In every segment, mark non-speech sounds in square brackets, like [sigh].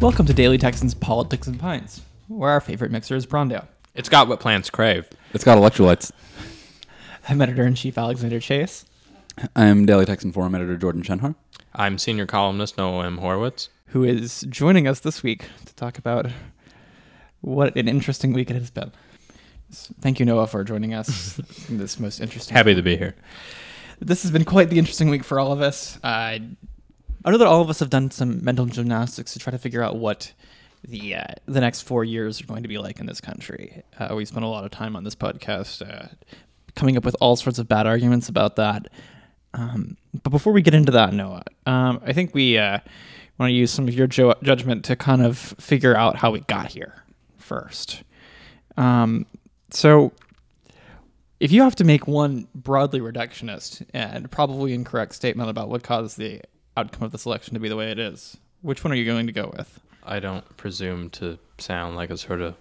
Welcome to Daily Texans Politics and Pints, where our favorite mixer is Brawndo. It's got what plants crave. It's got electrolytes. I'm editor in chief Alexander Chase. I'm Daily Texan Forum editor Jordan Shenhar. I'm senior columnist Noah M. Horowitz. who is joining us this week to talk about what an interesting week it has been. S- Thank you, Noah, for joining us [laughs] in this most interesting. Happy to be here. This has been quite the interesting week for all of us. Uh, I know that all of us have done some mental gymnastics to try to figure out what the uh, the next four years are going to be like in this country. Uh, we spent a lot of time on this podcast uh, coming up with all sorts of bad arguments about that. Um, but before we get into that, Noah, um, I think we uh, want to use some of your judgment to kind of figure out how we got here first. Um, so, if you have to make one broadly reductionist and probably incorrect statement about what caused the outcome of this election to be the way it is, which one are you going to go with? I don't presume to sound like a sort of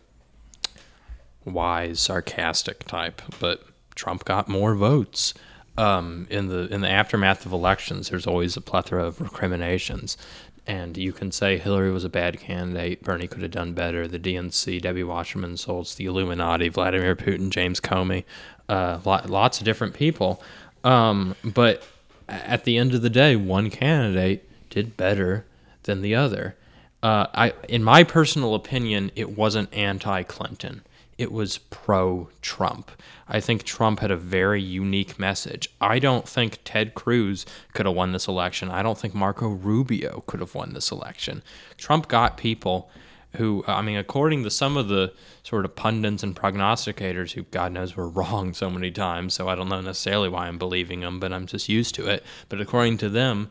wise, sarcastic type, but Trump got more votes. Um, in the in the aftermath of elections, there's always a plethora of recriminations, and you can say Hillary was a bad candidate, Bernie could have done better, the DNC, Debbie Wasserman Schultz, the Illuminati, Vladimir Putin, James Comey, uh, lot, lots of different people. Um, but at the end of the day, one candidate did better than the other. Uh, I, in my personal opinion, it wasn't anti-Clinton. It was pro-Trump. I think Trump had a very unique message. I don't think Ted Cruz could have won this election. I don't think Marco Rubio could have won this election. Trump got people who, I mean, according to some of the sort of pundits and prognosticators who, God knows, were [laughs] wrong so many times, so I don't know necessarily why I'm believing them, but I'm just used to it. But according to them,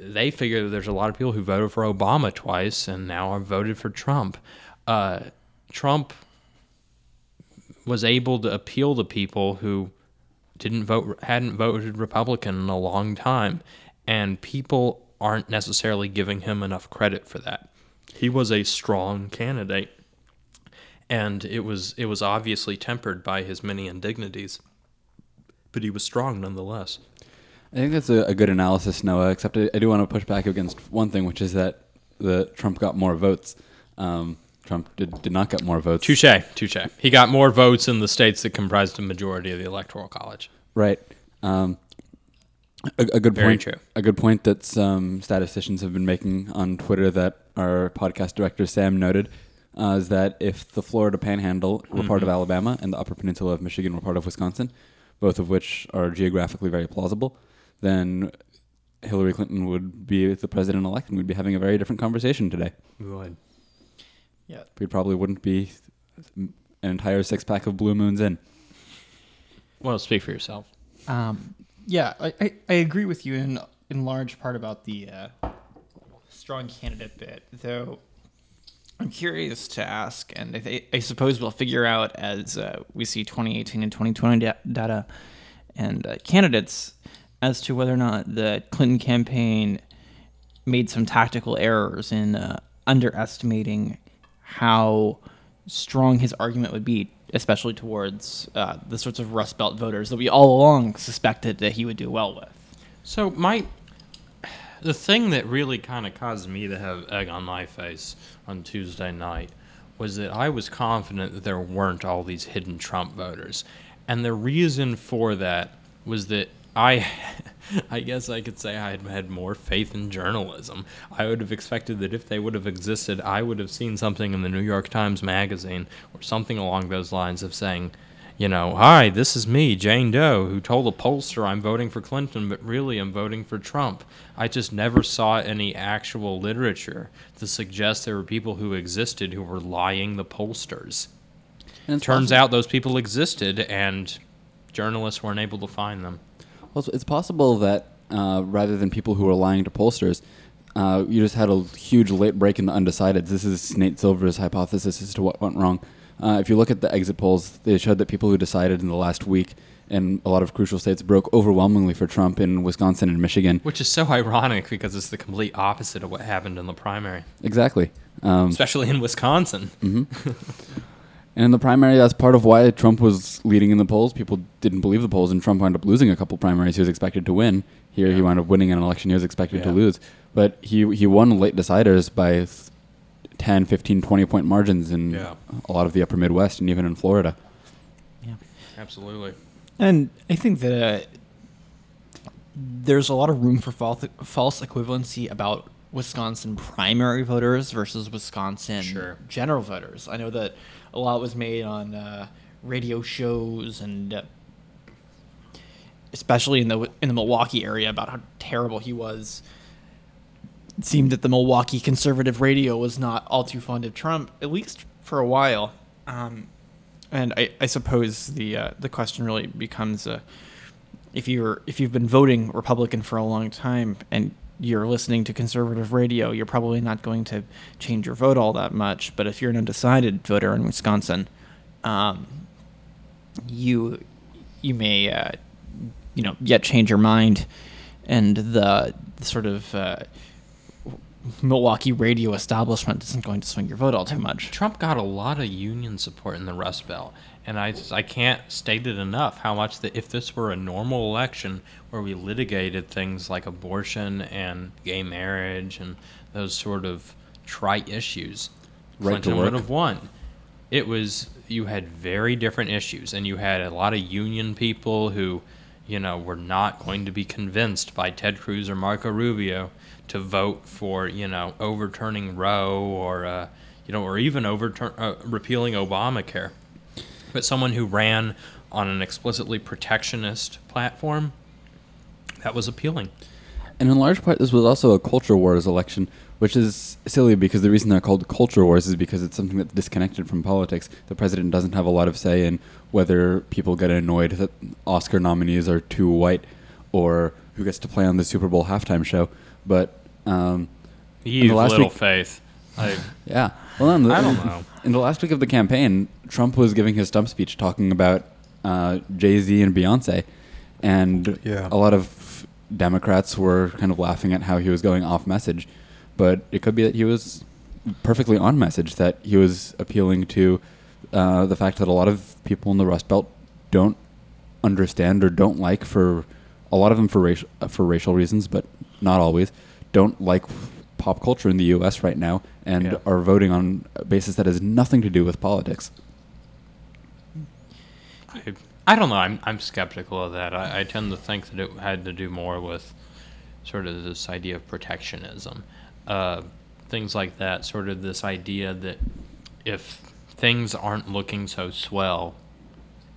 they figure that there's a lot of people who voted for Obama twice and now are voted for Trump. Uh, Trump was able to appeal to people who didn't vote hadn't voted Republican in a long time, and people aren't necessarily giving him enough credit for that. He was a strong candidate, and it was it was obviously tempered by his many indignities, but he was strong nonetheless. I think that's a, a good analysis, Noah. Except I, I do want to push back against one thing, which is that the Trump got more votes. Um, Trump did, did not get more votes. Touche, touche. He got more votes in the states that comprised a majority of the electoral college. Right. Um, a, a good Very point. true. A good point that some statisticians have been making on Twitter that our podcast director Sam noted uh, is that if the Florida Panhandle were part Mm-hmm. of Alabama and the Upper Peninsula of Michigan were part of Wisconsin, both of which are geographically very plausible, then Hillary Clinton would be the president elect and we'd be having a very different conversation today. We would. Yeah. We probably wouldn't be an entire six pack of Blue Moons in. Well, speak for yourself. Um, yeah, I, I, I agree with you in in large part about the uh, strong candidate bit, though. I'm curious to ask, and I, th- I suppose we'll figure out as uh, we see 2018 and 2020 da- data and uh, candidates as to whether or not the Clinton campaign made some tactical errors in uh, underestimating how strong his argument would be, especially towards uh, the sorts of Rust Belt voters that we all along suspected that he would do well with. So my the thing that really kind of caused me to have egg on my face on Tuesday night was that I was confident that there weren't all these hidden Trump voters. And the reason for that was that I [laughs] [laughs] I guess I could say I had had more faith in journalism. I would have expected that if they would have existed, I would have seen something in the New York Times magazine or something along those lines of saying, you know, hi, this is me, Jane Doe, who told a pollster I'm voting for Clinton, but really I'm voting for Trump. I just never saw any actual literature to suggest there were people who existed who were lying the pollsters. And it's Turns possible- out those people existed, and journalists weren't able to find them. Well, it's- possible that uh, rather than people who are lying to pollsters, uh, you just had a huge late break in the undecideds. This is Nate Silver's hypothesis as to what went wrong. Uh, if you look at the exit polls, they showed that people who decided in the last week in a lot of crucial states broke overwhelmingly for Trump in Wisconsin and Michigan. Which is so ironic because it's the complete opposite of what happened in the primary, Exactly. Um, especially in Wisconsin. [laughs] And in the primary, that's part of why Trump was leading in the polls. People didn't believe the polls, and Trump wound up losing a couple primaries he was expected to win. Here, he wound up winning an election he was expected to lose. But he he won late deciders by th- 10, 15, 20 point margins in Yeah. a lot of the upper Midwest and even in Florida. Yeah. Absolutely. And I think that uh, there's a lot of room for false, false equivalency about Wisconsin primary voters versus Wisconsin Sure. general voters. I know that a lot was made on uh, radio shows and uh, especially in the in the Milwaukee area about how terrible he was. It seemed that the Milwaukee conservative radio was not all too fond of Trump, at least for a while. Um, and I, I suppose the uh, the question really becomes uh, if you're if you've been voting Republican for a long time and you're listening to conservative radio, you're probably not going to change your vote all that much. But if you're an undecided voter in Wisconsin, um, you you may uh, you know yet change your mind, and the, sort of uh, Milwaukee radio establishment isn't going to swing your vote all too much. Trump got a lot of union support in the Rust Belt, and I I can't state it enough how much that if this were a normal election where we litigated things like abortion and gay marriage and those sort of trite issues, Right Clinton would have won. It was you had very different issues, and you had a lot of union people who, you know, were not going to be convinced by Ted Cruz or Marco Rubio to vote for, you know, overturning Roe or, uh, you know, or even overturn uh, repealing Obamacare. But someone who ran on an explicitly protectionist platform, that was appealing. And in large part, this was also a culture wars election, which is silly because the reason they're called culture wars is because it's something that's disconnected from politics. The president doesn't have a lot of say in whether people get annoyed that Oscar nominees are too white or who gets to play on the Super Bowl halftime show. But um, You In the last little week- faith. I, [laughs] yeah, well, in the, I don't know. In the last week of the campaign, Trump was giving his stump speech talking about uh, Jay Z and Beyonce, and Yeah. a lot of Democrats were kind of laughing at how he was going off message, but it could be that he was perfectly on message. That he was appealing to uh, the fact that a lot of people in the Rust Belt don't understand or don't like for a lot of them for racial for racial reasons, but not always. Don't like pop culture in the U.S. right now, and Yeah. are voting on a basis that has nothing to do with politics. I, I don't know. I'm, I'm skeptical of that. I, I tend to think that it had to do more with sort of this idea of protectionism. Uh, things like that, sort of this idea that if things aren't looking so swell,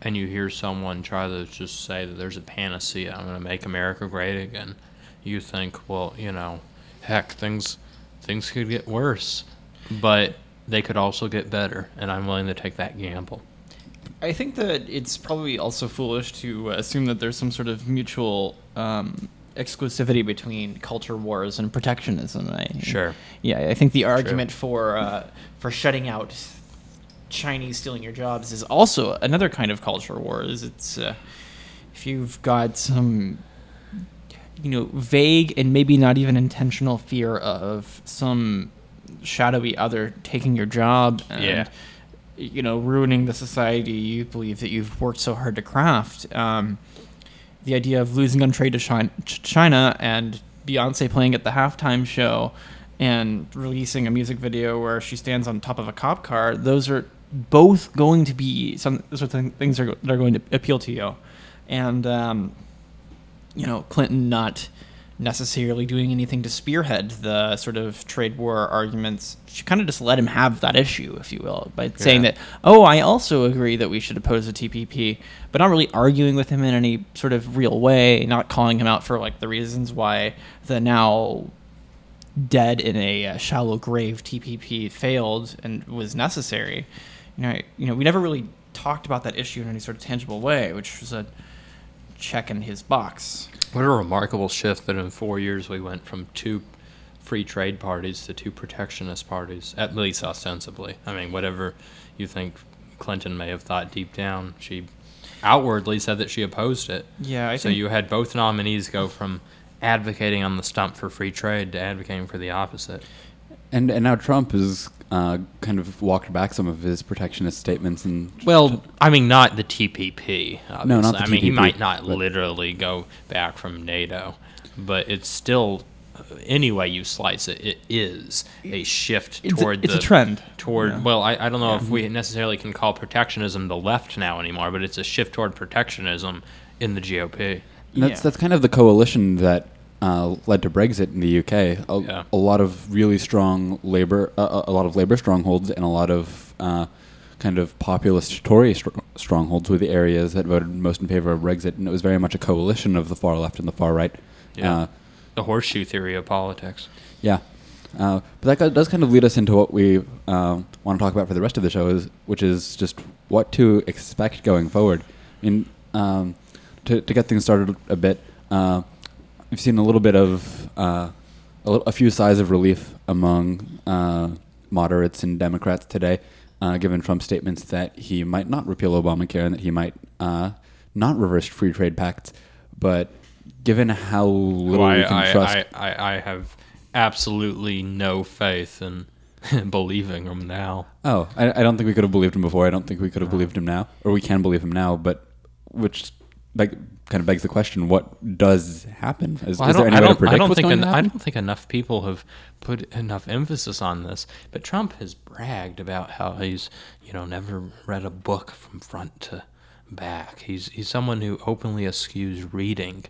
and you hear someone try to just say that there's a panacea, I'm going to make America great again, you think, well, you know, heck, things things could get worse, but they could also get better, and I'm willing to take that gamble. I think that it's probably also foolish to assume that there's some sort of mutual um, exclusivity between culture wars and protectionism. I, Sure. Yeah, I think the argument for uh, for shutting out Chinese stealing your jobs is also another kind of culture wars. It's uh, if you've got some you know vague and maybe not even intentional fear of some shadowy other taking your job and Yeah. you know ruining the society you believe that you've worked so hard to craft um, the idea of losing on trade to China, and Beyonce playing at the halftime show and releasing a music video where she stands on top of a cop car those are both going to be some are th- things that are, that are going to appeal to you and um, you know, Clinton not necessarily doing anything to spearhead the sort of trade war arguments. She kind of just let him have that issue, if you will, by saying that, oh, I also agree that we should oppose the TPP, but not really arguing with him in any sort of real way, not calling him out for like the reasons why the now dead in a uh, shallow grave TPP failed and was necessary. You know, you know, we never really talked about that issue in any sort of tangible way, which was a check in his box. What a remarkable shift that in four years we went from two free trade parties to two protectionist parties, at least ostensibly. I mean, whatever you think Clinton may have thought deep down, she outwardly said that she opposed it. Yeah, I so think- you had both nominees go from advocating on the stump for free trade to advocating for the opposite. And and now Trump has uh, kind of walked back some of his protectionist statements and Well, I mean, not the TPP. Obviously. No, not the I mean, he TPP, might not but- literally go back from NATO, but it's still any way you slice it, it is a shift It's a- toward it's a the trend. Toward Yeah. well, I, I don't know if we necessarily can call protectionism the left now anymore, but it's a shift toward protectionism in the GOP. And that's Yeah. that's kind of the coalition that uh, led to Brexit in the UK. A, Yeah. a lot of really strong labor, uh, a lot of labor strongholds, and a lot of uh, kind of populist Tory str- strongholds were the areas that voted most in favor of Brexit, and it was very much a coalition of the far left and the far right. Yeah. Uh, The horseshoe theory of politics. yeah. Uh, but that does kind of lead us into what we um, want to talk about for the rest of the show, is, which is just what to expect going forward. I mean, um, to, to get things started a bit, uh, we've seen a little bit of uh, a, a few sighs of relief among uh, moderates and Democrats today, uh, given Trump's statements that he might not repeal Obamacare and that he might uh, not reverse free trade pacts. But given how little Who we can I, trust, I, I, I have absolutely no faith in [laughs] believing him now. Oh, I, I don't think we could have believed him before. I don't think we could have believed him now, or we can believe him now. But which beg, kind of begs the question: What does happen? Is, Well, is there any way to predict I don't what's think going en- to I don't think enough people have put enough emphasis on this. But Trump has bragged about how he's you know never read a book from front to back. He's he's someone who openly eschews reading.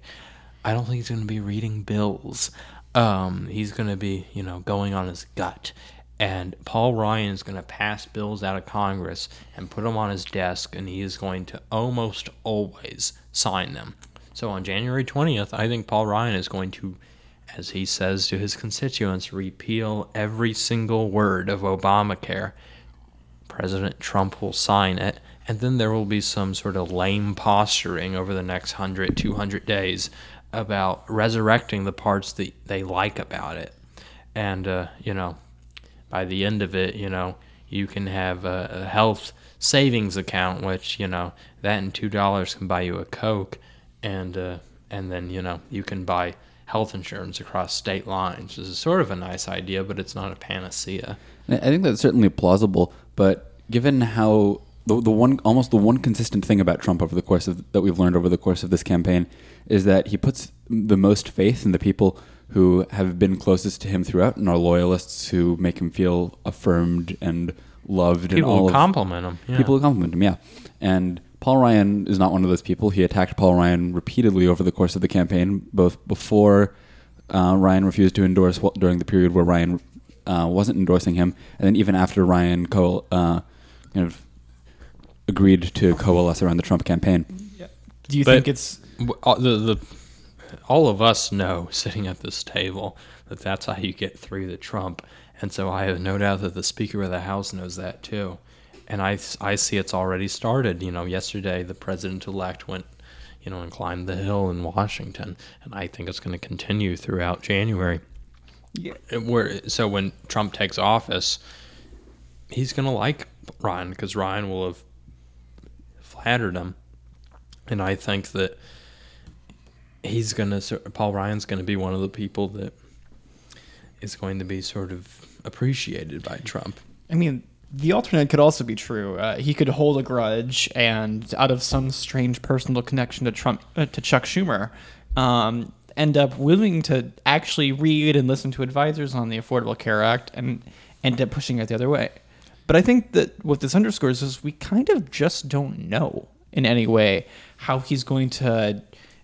I don't think he's going to be reading bills. Um, he's going to be you know going on his gut. And Paul Ryan is going to pass bills out of Congress and put them on his desk, and he is going to almost always sign them. So on January 20th, I think Paul Ryan is going to, as he says to his constituents, repeal every single word of Obamacare. President Trump will sign it, and then there will be some sort of lame posturing over the next 100, 200 days about resurrecting the parts that they like about it. And, uh, you know, by the end of it, you know, you can have a, a health savings account, which, you know, that and $2 can buy you a Coke. And, uh, and then, you know, you can buy health insurance across state lines. This is sort of a nice idea, but it's not a panacea. I think that's certainly plausible, but given how the, the one almost the one consistent thing about Trump over the course of that we've learned over the course of this campaign is that he puts the most faith in the people who have been closest to him throughout and are loyalists who make him feel affirmed and loved and People all will of- compliment him. Yeah. People who compliment him, yeah. And Paul Ryan is not one of those people. He attacked Paul Ryan repeatedly over the course of the campaign, both before uh, Ryan refused to endorse well, during the period where Ryan uh, wasn't endorsing him, and then even after Ryan co- uh, kind of agreed to coalesce around the Trump campaign. Do you But- think it's W- all- the the all of us know [laughs] sitting at this table that that's how you get through the Trump, and so I have no doubt that the Speaker of the House knows that too, and I I see it's already started. You know, yesterday the President elect went, you know, and climbed the hill in Washington, and I think it's going to continue throughout January. Yeah. Uh, where so when Trump takes office, he's going to like Ryan because Ryan will have flattered him, and I think that he's to Paul Ryan's to be one of the people that is going to be sort of appreciated by Trump. I mean, the alternate could also be true. Uh, he could hold a grudge, and out of some strange personal connection to Trump, uh, to Chuck Schumer, um, end up willing to actually read and listen to advisors on the Affordable Care Act, and end up pushing it the other way. But I think that what this underscores is we kind of just don't know in any way how he's going to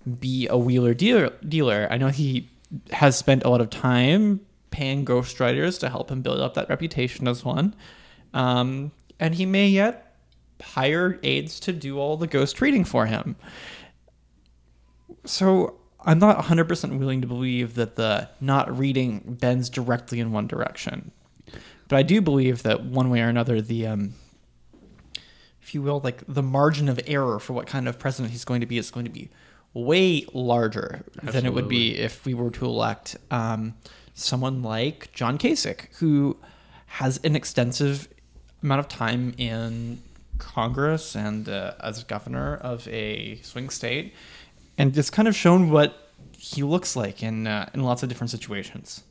be a wheeler dealer. dealer. I know he has spent a lot of time paying ghostwriters to help him build up that reputation as one. Um, and he may yet hire aides to do all the ghost reading for him. So I'm not 100% willing to believe that the not reading bends directly in one direction. But I do believe that one way or another, the, um, if you will, like the margin of error for what kind of president he's going to be is going to be way larger than it would be if we were to elect um, someone like John Kasich, who has an extensive amount of time in Congress and uh, as governor of a swing state, and it's kind of shown what he looks like in uh, in lots of different situations.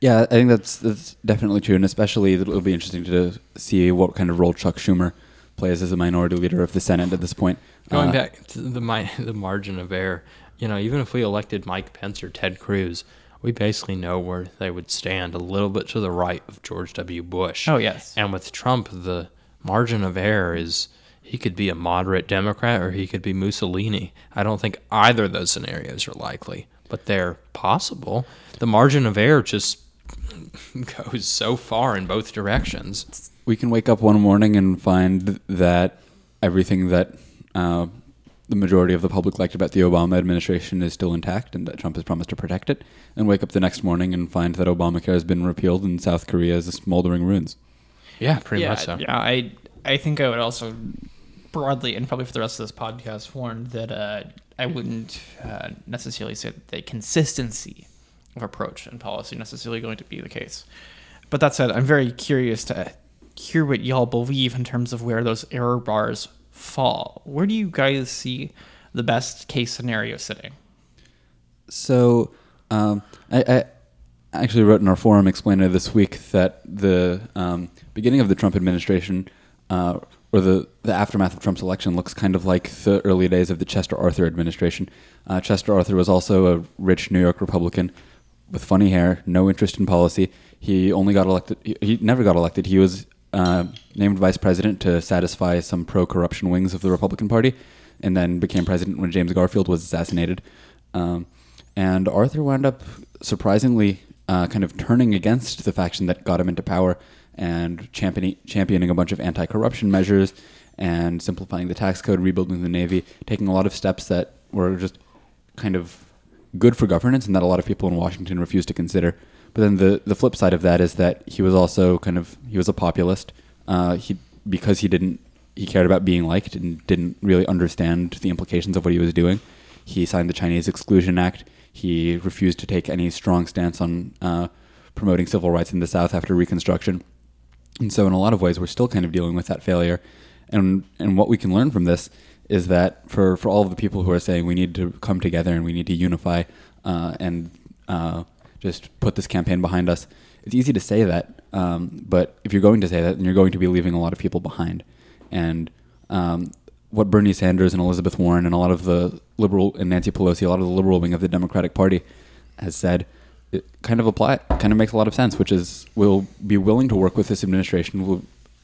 Yeah, I think that's that's definitely true, and especially it'll be interesting to see what kind of role Chuck Schumer plays as a minority leader of the Senate at this point. Going Uh, back to the mi- [laughs] the margin of error, you know, even if we elected Mike Pence or Ted Cruz, we basically know where they would stand a little bit to the right of George W. Bush. Oh, yes. And with Trump, the margin of error is he could be a moderate Democrat or he could be Mussolini. I don't think either of those scenarios are likely, but they're possible. The margin of error just [laughs] goes so far in both directions. We can wake up one morning and find that everything that uh, the majority of the public liked about the Obama administration is still intact and that Trump has promised to protect it, and wake up the next morning and find that Obamacare has been repealed and South Korea is a smoldering ruins. Yeah, pretty yeah, much so. Yeah, I I think I would also broadly and probably for the rest of this podcast warn that uh, I wouldn't uh, necessarily say that the consistency of approach and policy necessarily going to be the case. But that said, I'm very curious to hear what y'all believe in terms of where those error bars fall. Where do you guys see the best case scenario sitting? So, um, I, I actually wrote in our forum explainer this week that the um, beginning of the Trump administration, uh, or the, the aftermath of Trump's election, looks kind of like the early days of the Chester Arthur administration. Uh, Chester Arthur was also a rich New York Republican with funny hair, no interest in policy. He only got elected. He, he never got elected. He was uh, named vice president to satisfy some pro-corruption wings of the Republican Party, and then became president when James Garfield was assassinated. Um, and Arthur wound up surprisingly uh, kind of turning against the faction that got him into power and championing, championing a bunch of anti-corruption measures and simplifying the tax code, rebuilding the navy, taking a lot of steps that were just kind of good for governance and that a lot of people in Washington refused to consider. But then the the flip side of that is that he was also kind of he was a populist. Uh, he because he didn't he cared about being liked and didn't really understand the implications of what he was doing. He signed the Chinese Exclusion Act. He refused to take any strong stance on uh, promoting civil rights in the South after Reconstruction. And so, in a lot of ways, we're still kind of dealing with that failure. And and what we can learn from this is that for, for all of the people who are saying we need to come together and we need to unify uh, and uh, just put this campaign behind us, it's easy to say that. Um, but if you're going to say that, then you're going to be leaving a lot of people behind. And um, what Bernie Sanders and Elizabeth Warren and a lot of the liberal and Nancy Pelosi, a lot of the liberal wing of the Democratic Party, has said, it kind of apply, kind of makes a lot of sense. Which is, we'll be willing to work with this administration. We'll,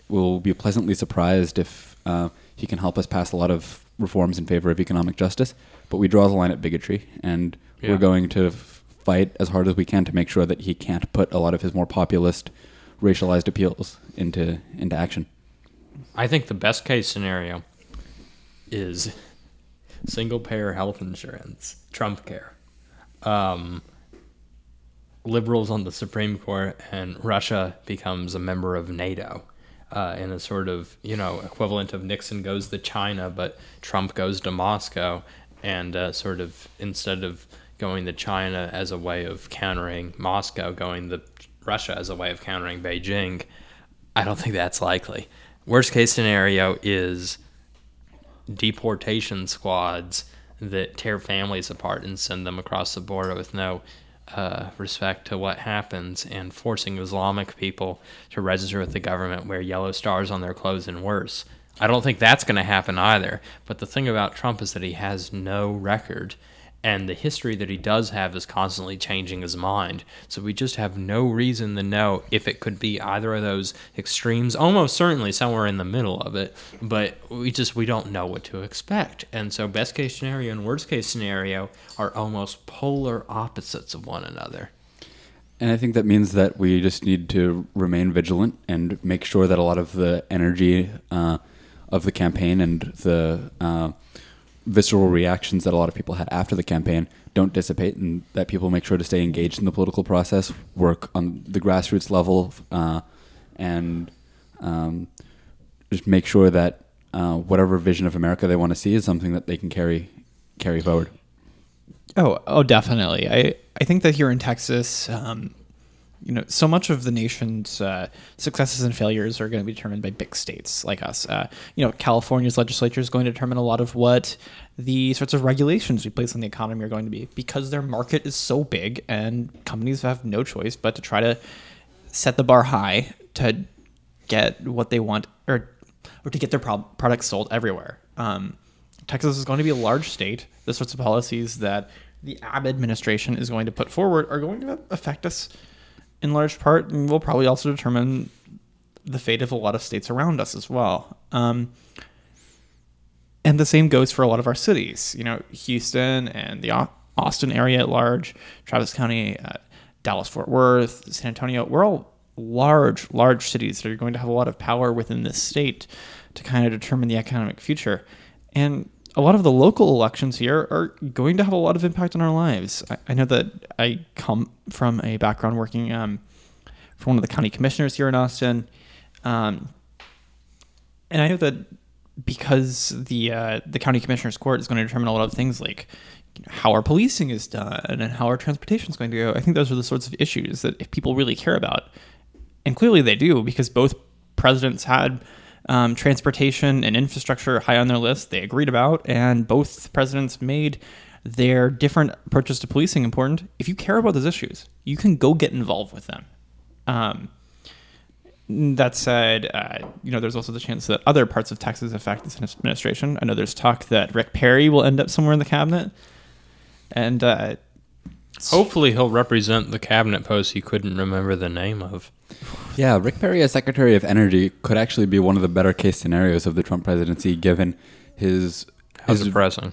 we'll be pleasantly surprised if uh, he can help us pass a lot of reforms in favor of economic justice. But we draw the line at bigotry, and Yeah. we're going to fight as hard as we can to make sure that he can't put a lot of his more populist, racialized appeals into into action. I think the best case scenario is single payer health insurance, Trump care. Um, liberals on the Supreme Court, and Russia becomes a member of NATO. Uh, in a sort of you know equivalent of Nixon goes to China, but Trump goes to Moscow, and uh, sort of instead of going to China as a way of countering Moscow, going to Russia as a way of countering Beijing. I don't think that's likely. Worst case scenario is deportation squads that tear families apart and send them across the border with no uh, respect to what happens and forcing Islamic people to register with the government, wear yellow stars on their clothes, and worse. I don't think that's going to happen either. But the thing about Trump is that he has no record. And the history that he does have is constantly changing his mind. So we just have no reason to know if it could be either of those extremes. Almost certainly somewhere in the middle of it. But we just we don't know what to expect. And so best case scenario and worst case scenario are almost polar opposites of one another. And I think that means that we just need to remain vigilant and make sure that a lot of the energy uh, of the campaign and the uh, visceral reactions that a lot of people had after the campaign don't dissipate, and that people make sure to stay engaged in the political process, work on the grassroots level, uh, and um, just make sure that uh, whatever vision of America they want to see is something that they can carry carry forward. Oh, oh, definitely. I I think that here in Texas, um, you know, so much of the nation's uh, successes and failures are going to be determined by big states like us. Uh, you know, California's legislature is going to determine a lot of what the sorts of regulations we place on the economy are going to be because their market is so big and companies have no choice but to try to set the bar high to get what they want or or to get their pro- products sold everywhere. Um, Texas is going to be a large state. The sorts of policies that the Abbott administration is going to put forward are going to affect us in large part, and will probably also determine the fate of a lot of states around us as well. Um, and the same goes for a lot of our cities. You know, Houston and the Austin area at large, Travis County, uh, Dallas, Fort Worth, San Antonio. We're all large, large cities that are going to have a lot of power within this state to kind of determine the economic future. And a lot of the local elections here are going to have a lot of impact on our lives. I, I know that I come from a background working um, for one of the county commissioners here in Austin. Um, and I know that because the uh, the county commissioners court is going to determine a lot of things like how our policing is done and how our transportation is going to go. I think those are the sorts of issues that if people really care about, and clearly they do because both presidents had um, transportation and infrastructure high on their list. They agreed about, and both presidents made their different approaches to policing important. If you care about those issues, you can go get involved with them. Um, that said, uh, you know, there's also the chance that other parts of Texas affect this administration. I know there's talk that Rick Perry will end up somewhere in the cabinet, and uh, Hopefully, he'll represent the cabinet post he couldn't remember the name of. Yeah, Rick Perry as Secretary of Energy could actually be one of the better case scenarios of the Trump presidency, given his. How's his depressing.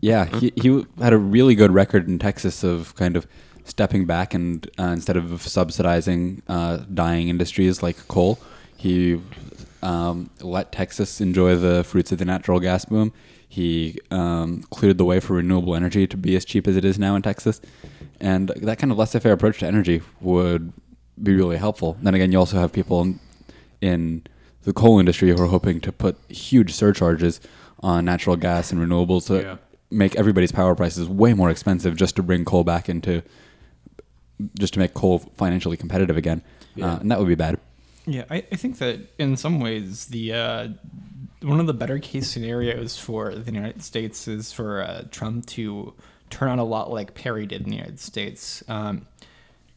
yeah, he, he had a really good record in Texas of kind of stepping back and uh, instead of subsidizing uh, dying industries like coal, he um, let Texas enjoy the fruits of the natural gas boom. He um, cleared the way for renewable energy to be as cheap as it is now in Texas, and that kind of laissez-faire approach to energy would be really helpful. Then again, you also have people in, in the coal industry who are hoping to put huge surcharges on natural gas and renewables to Yeah. make everybody's power prices way more expensive just to bring coal back into just to make coal financially competitive again, Yeah. uh, and that would be bad. Yeah, I, I think that in some ways the uh, one of the better case scenarios for the United States is for uh, Trump to turn out a lot like Perry did in the United States. Um,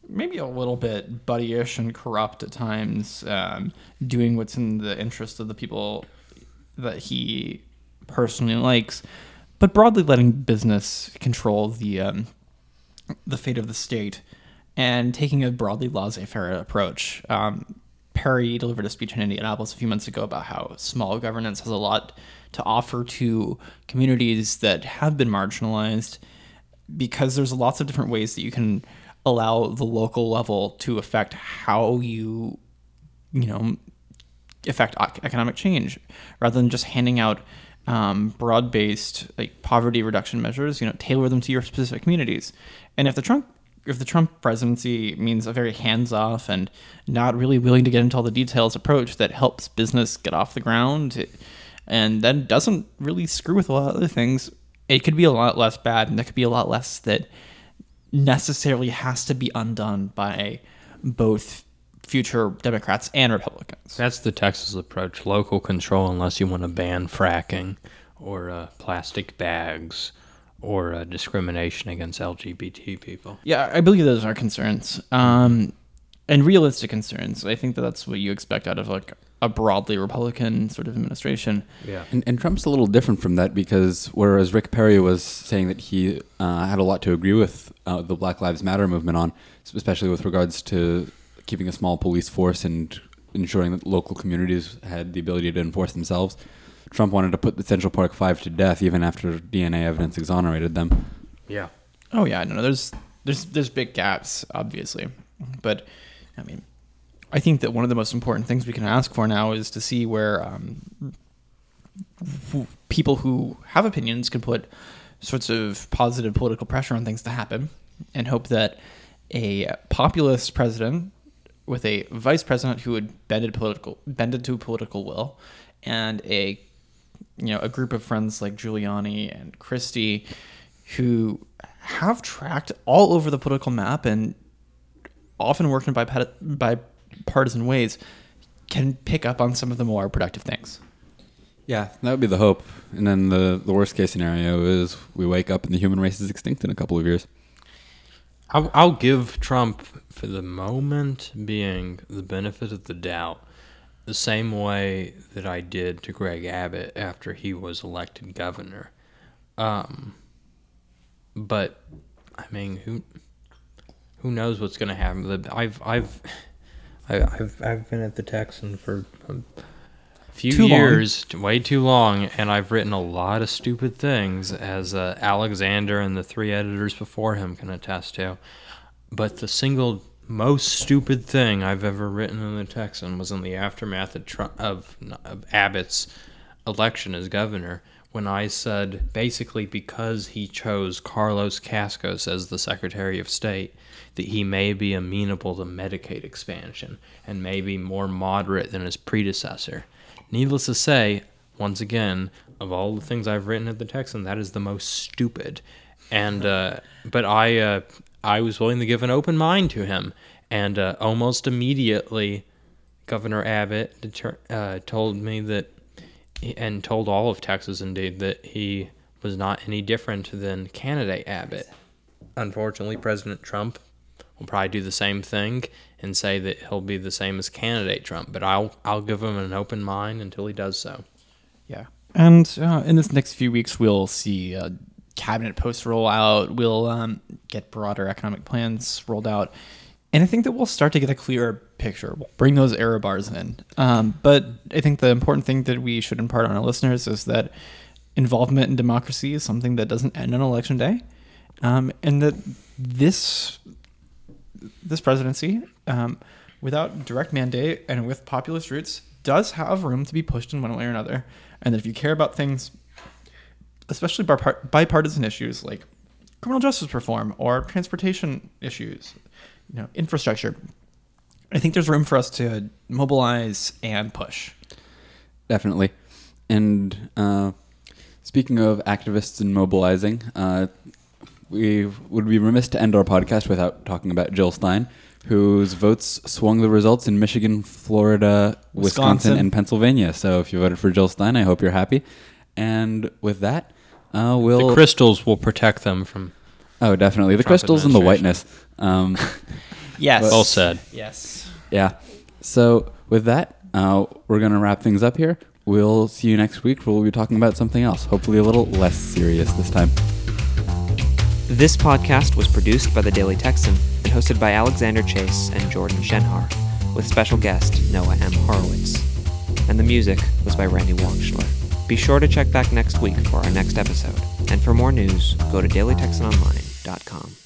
maybe a little bit buddyish and corrupt at times, um, doing what's in the interest of the people that he personally likes, but broadly letting business control the um, the fate of the state and taking a broadly laissez-faire approach. Um, Perry delivered a speech in Indianapolis a few months ago about how small governance has a lot to offer to communities that have been marginalized because there's lots of different ways that you can allow the local level to affect how you you know affect economic change rather than just handing out um, broad-based like poverty reduction measures you know tailor them to your specific communities. And if the trump if the trump presidency means a very hands-off and not really willing to get into all the details approach that helps business get off the ground and then doesn't really screw with a lot of other things it could be a lot less bad and there could be a lot less that necessarily has to be undone by both future Democrats and Republicans. That's the Texas approach local control, unless you want to ban fracking or uh, plastic bags or uh, discrimination against LGBT people. Yeah, I believe those are concerns. Um, and realistic concerns. I think that that's what you expect out of like a broadly Republican sort of administration. Yeah. And, and Trump's a little different from that because whereas Rick Perry was saying that he uh, had a lot to agree with uh, the Black Lives Matter movement on, especially with regards to keeping a small police force and ensuring that local communities had the ability to enforce themselves, Trump wanted to put the Central Park Five to death even after DNA evidence exonerated them. Yeah. Oh yeah, no, there's there's there's big gaps, obviously, but I mean, I think that one of the most important things we can ask for now is to see where um, w- people who have opinions can put sorts of positive political pressure on things to happen, and hope that a populist president with a vice president who would bended political bended to political will, and a you know a group of friends like Giuliani and Christie who have tracked all over the political map and often worked in bipa- bipartisan ways can pick up on some of the more productive things. Yeah, that would be the hope. And then the, the worst case scenario is we wake up and the human race is extinct in a couple of years. I'll, I'll give Trump, for the moment being, the benefit of the doubt, the same way that I did to Greg Abbott after he was elected governor. Um, but I mean, who who knows what's going to happen? I've I've I- I've I've been at the Texan for a few Too long. years, way too long, and I've written a lot of stupid things, as uh, Alexander and the three editors before him can attest to. But the single most stupid thing I've ever written in the Texan was in the aftermath of, Trump, of, of Abbott's election as governor when I said basically because he chose Carlos Cascos as the Secretary of State that he may be amenable to Medicaid expansion and may be more moderate than his predecessor. Needless to say, once again, of all the things I've written at the Texan, that is the most stupid. And uh, but I uh, I was willing to give an open mind to him, and uh, almost immediately, Governor Abbott deter- uh, told me that, and told all of Texas indeed that he was not any different than candidate Abbott. Unfortunately, President Trump will probably do the same thing and say that he'll be the same as candidate Trump. But I'll I'll give him an open mind until he does so. Yeah. And uh, in this next few weeks, we'll see uh, cabinet posts roll out. We'll um, get broader economic plans rolled out. And I think that we'll start to get a clearer picture. We'll bring those error bars in. Um, but I think the important thing that we should impart on our listeners is that involvement in democracy is something that doesn't end on election day. Um, and that this this presidency, um, without direct mandate and with populist roots, does have room to be pushed in one way or another. And that if you care about things, especially bipartisan issues like criminal justice reform or transportation issues, you know, infrastructure, I think there's room for us to mobilize and push. Definitely. And uh, speaking of activists and mobilizing, uh, we would be remiss to end our podcast without talking about Jill Stein, whose votes swung the results in Michigan, Florida, Wisconsin, Wisconsin. and Pennsylvania. So if you voted for Jill Stein, I hope you're happy. And with that, uh, we'll. The crystals will protect them from. oh, definitely. The Trump crystals and the whiteness. Um, [laughs] Yes. Well Well said. Yes. Yeah. So with that, uh, we're gonna wrap things up here. We'll see you next week. We'll be talking about something else, hopefully a little less serious this time. This podcast was produced by the Daily Texan and hosted by Alexander Chase and Jordan Shenhar, with special guest Noah M. Horowitz. And the music was by Randy Walkschler. Be sure to check back next week for our next episode. And for more news, go to dailytexanonline.com.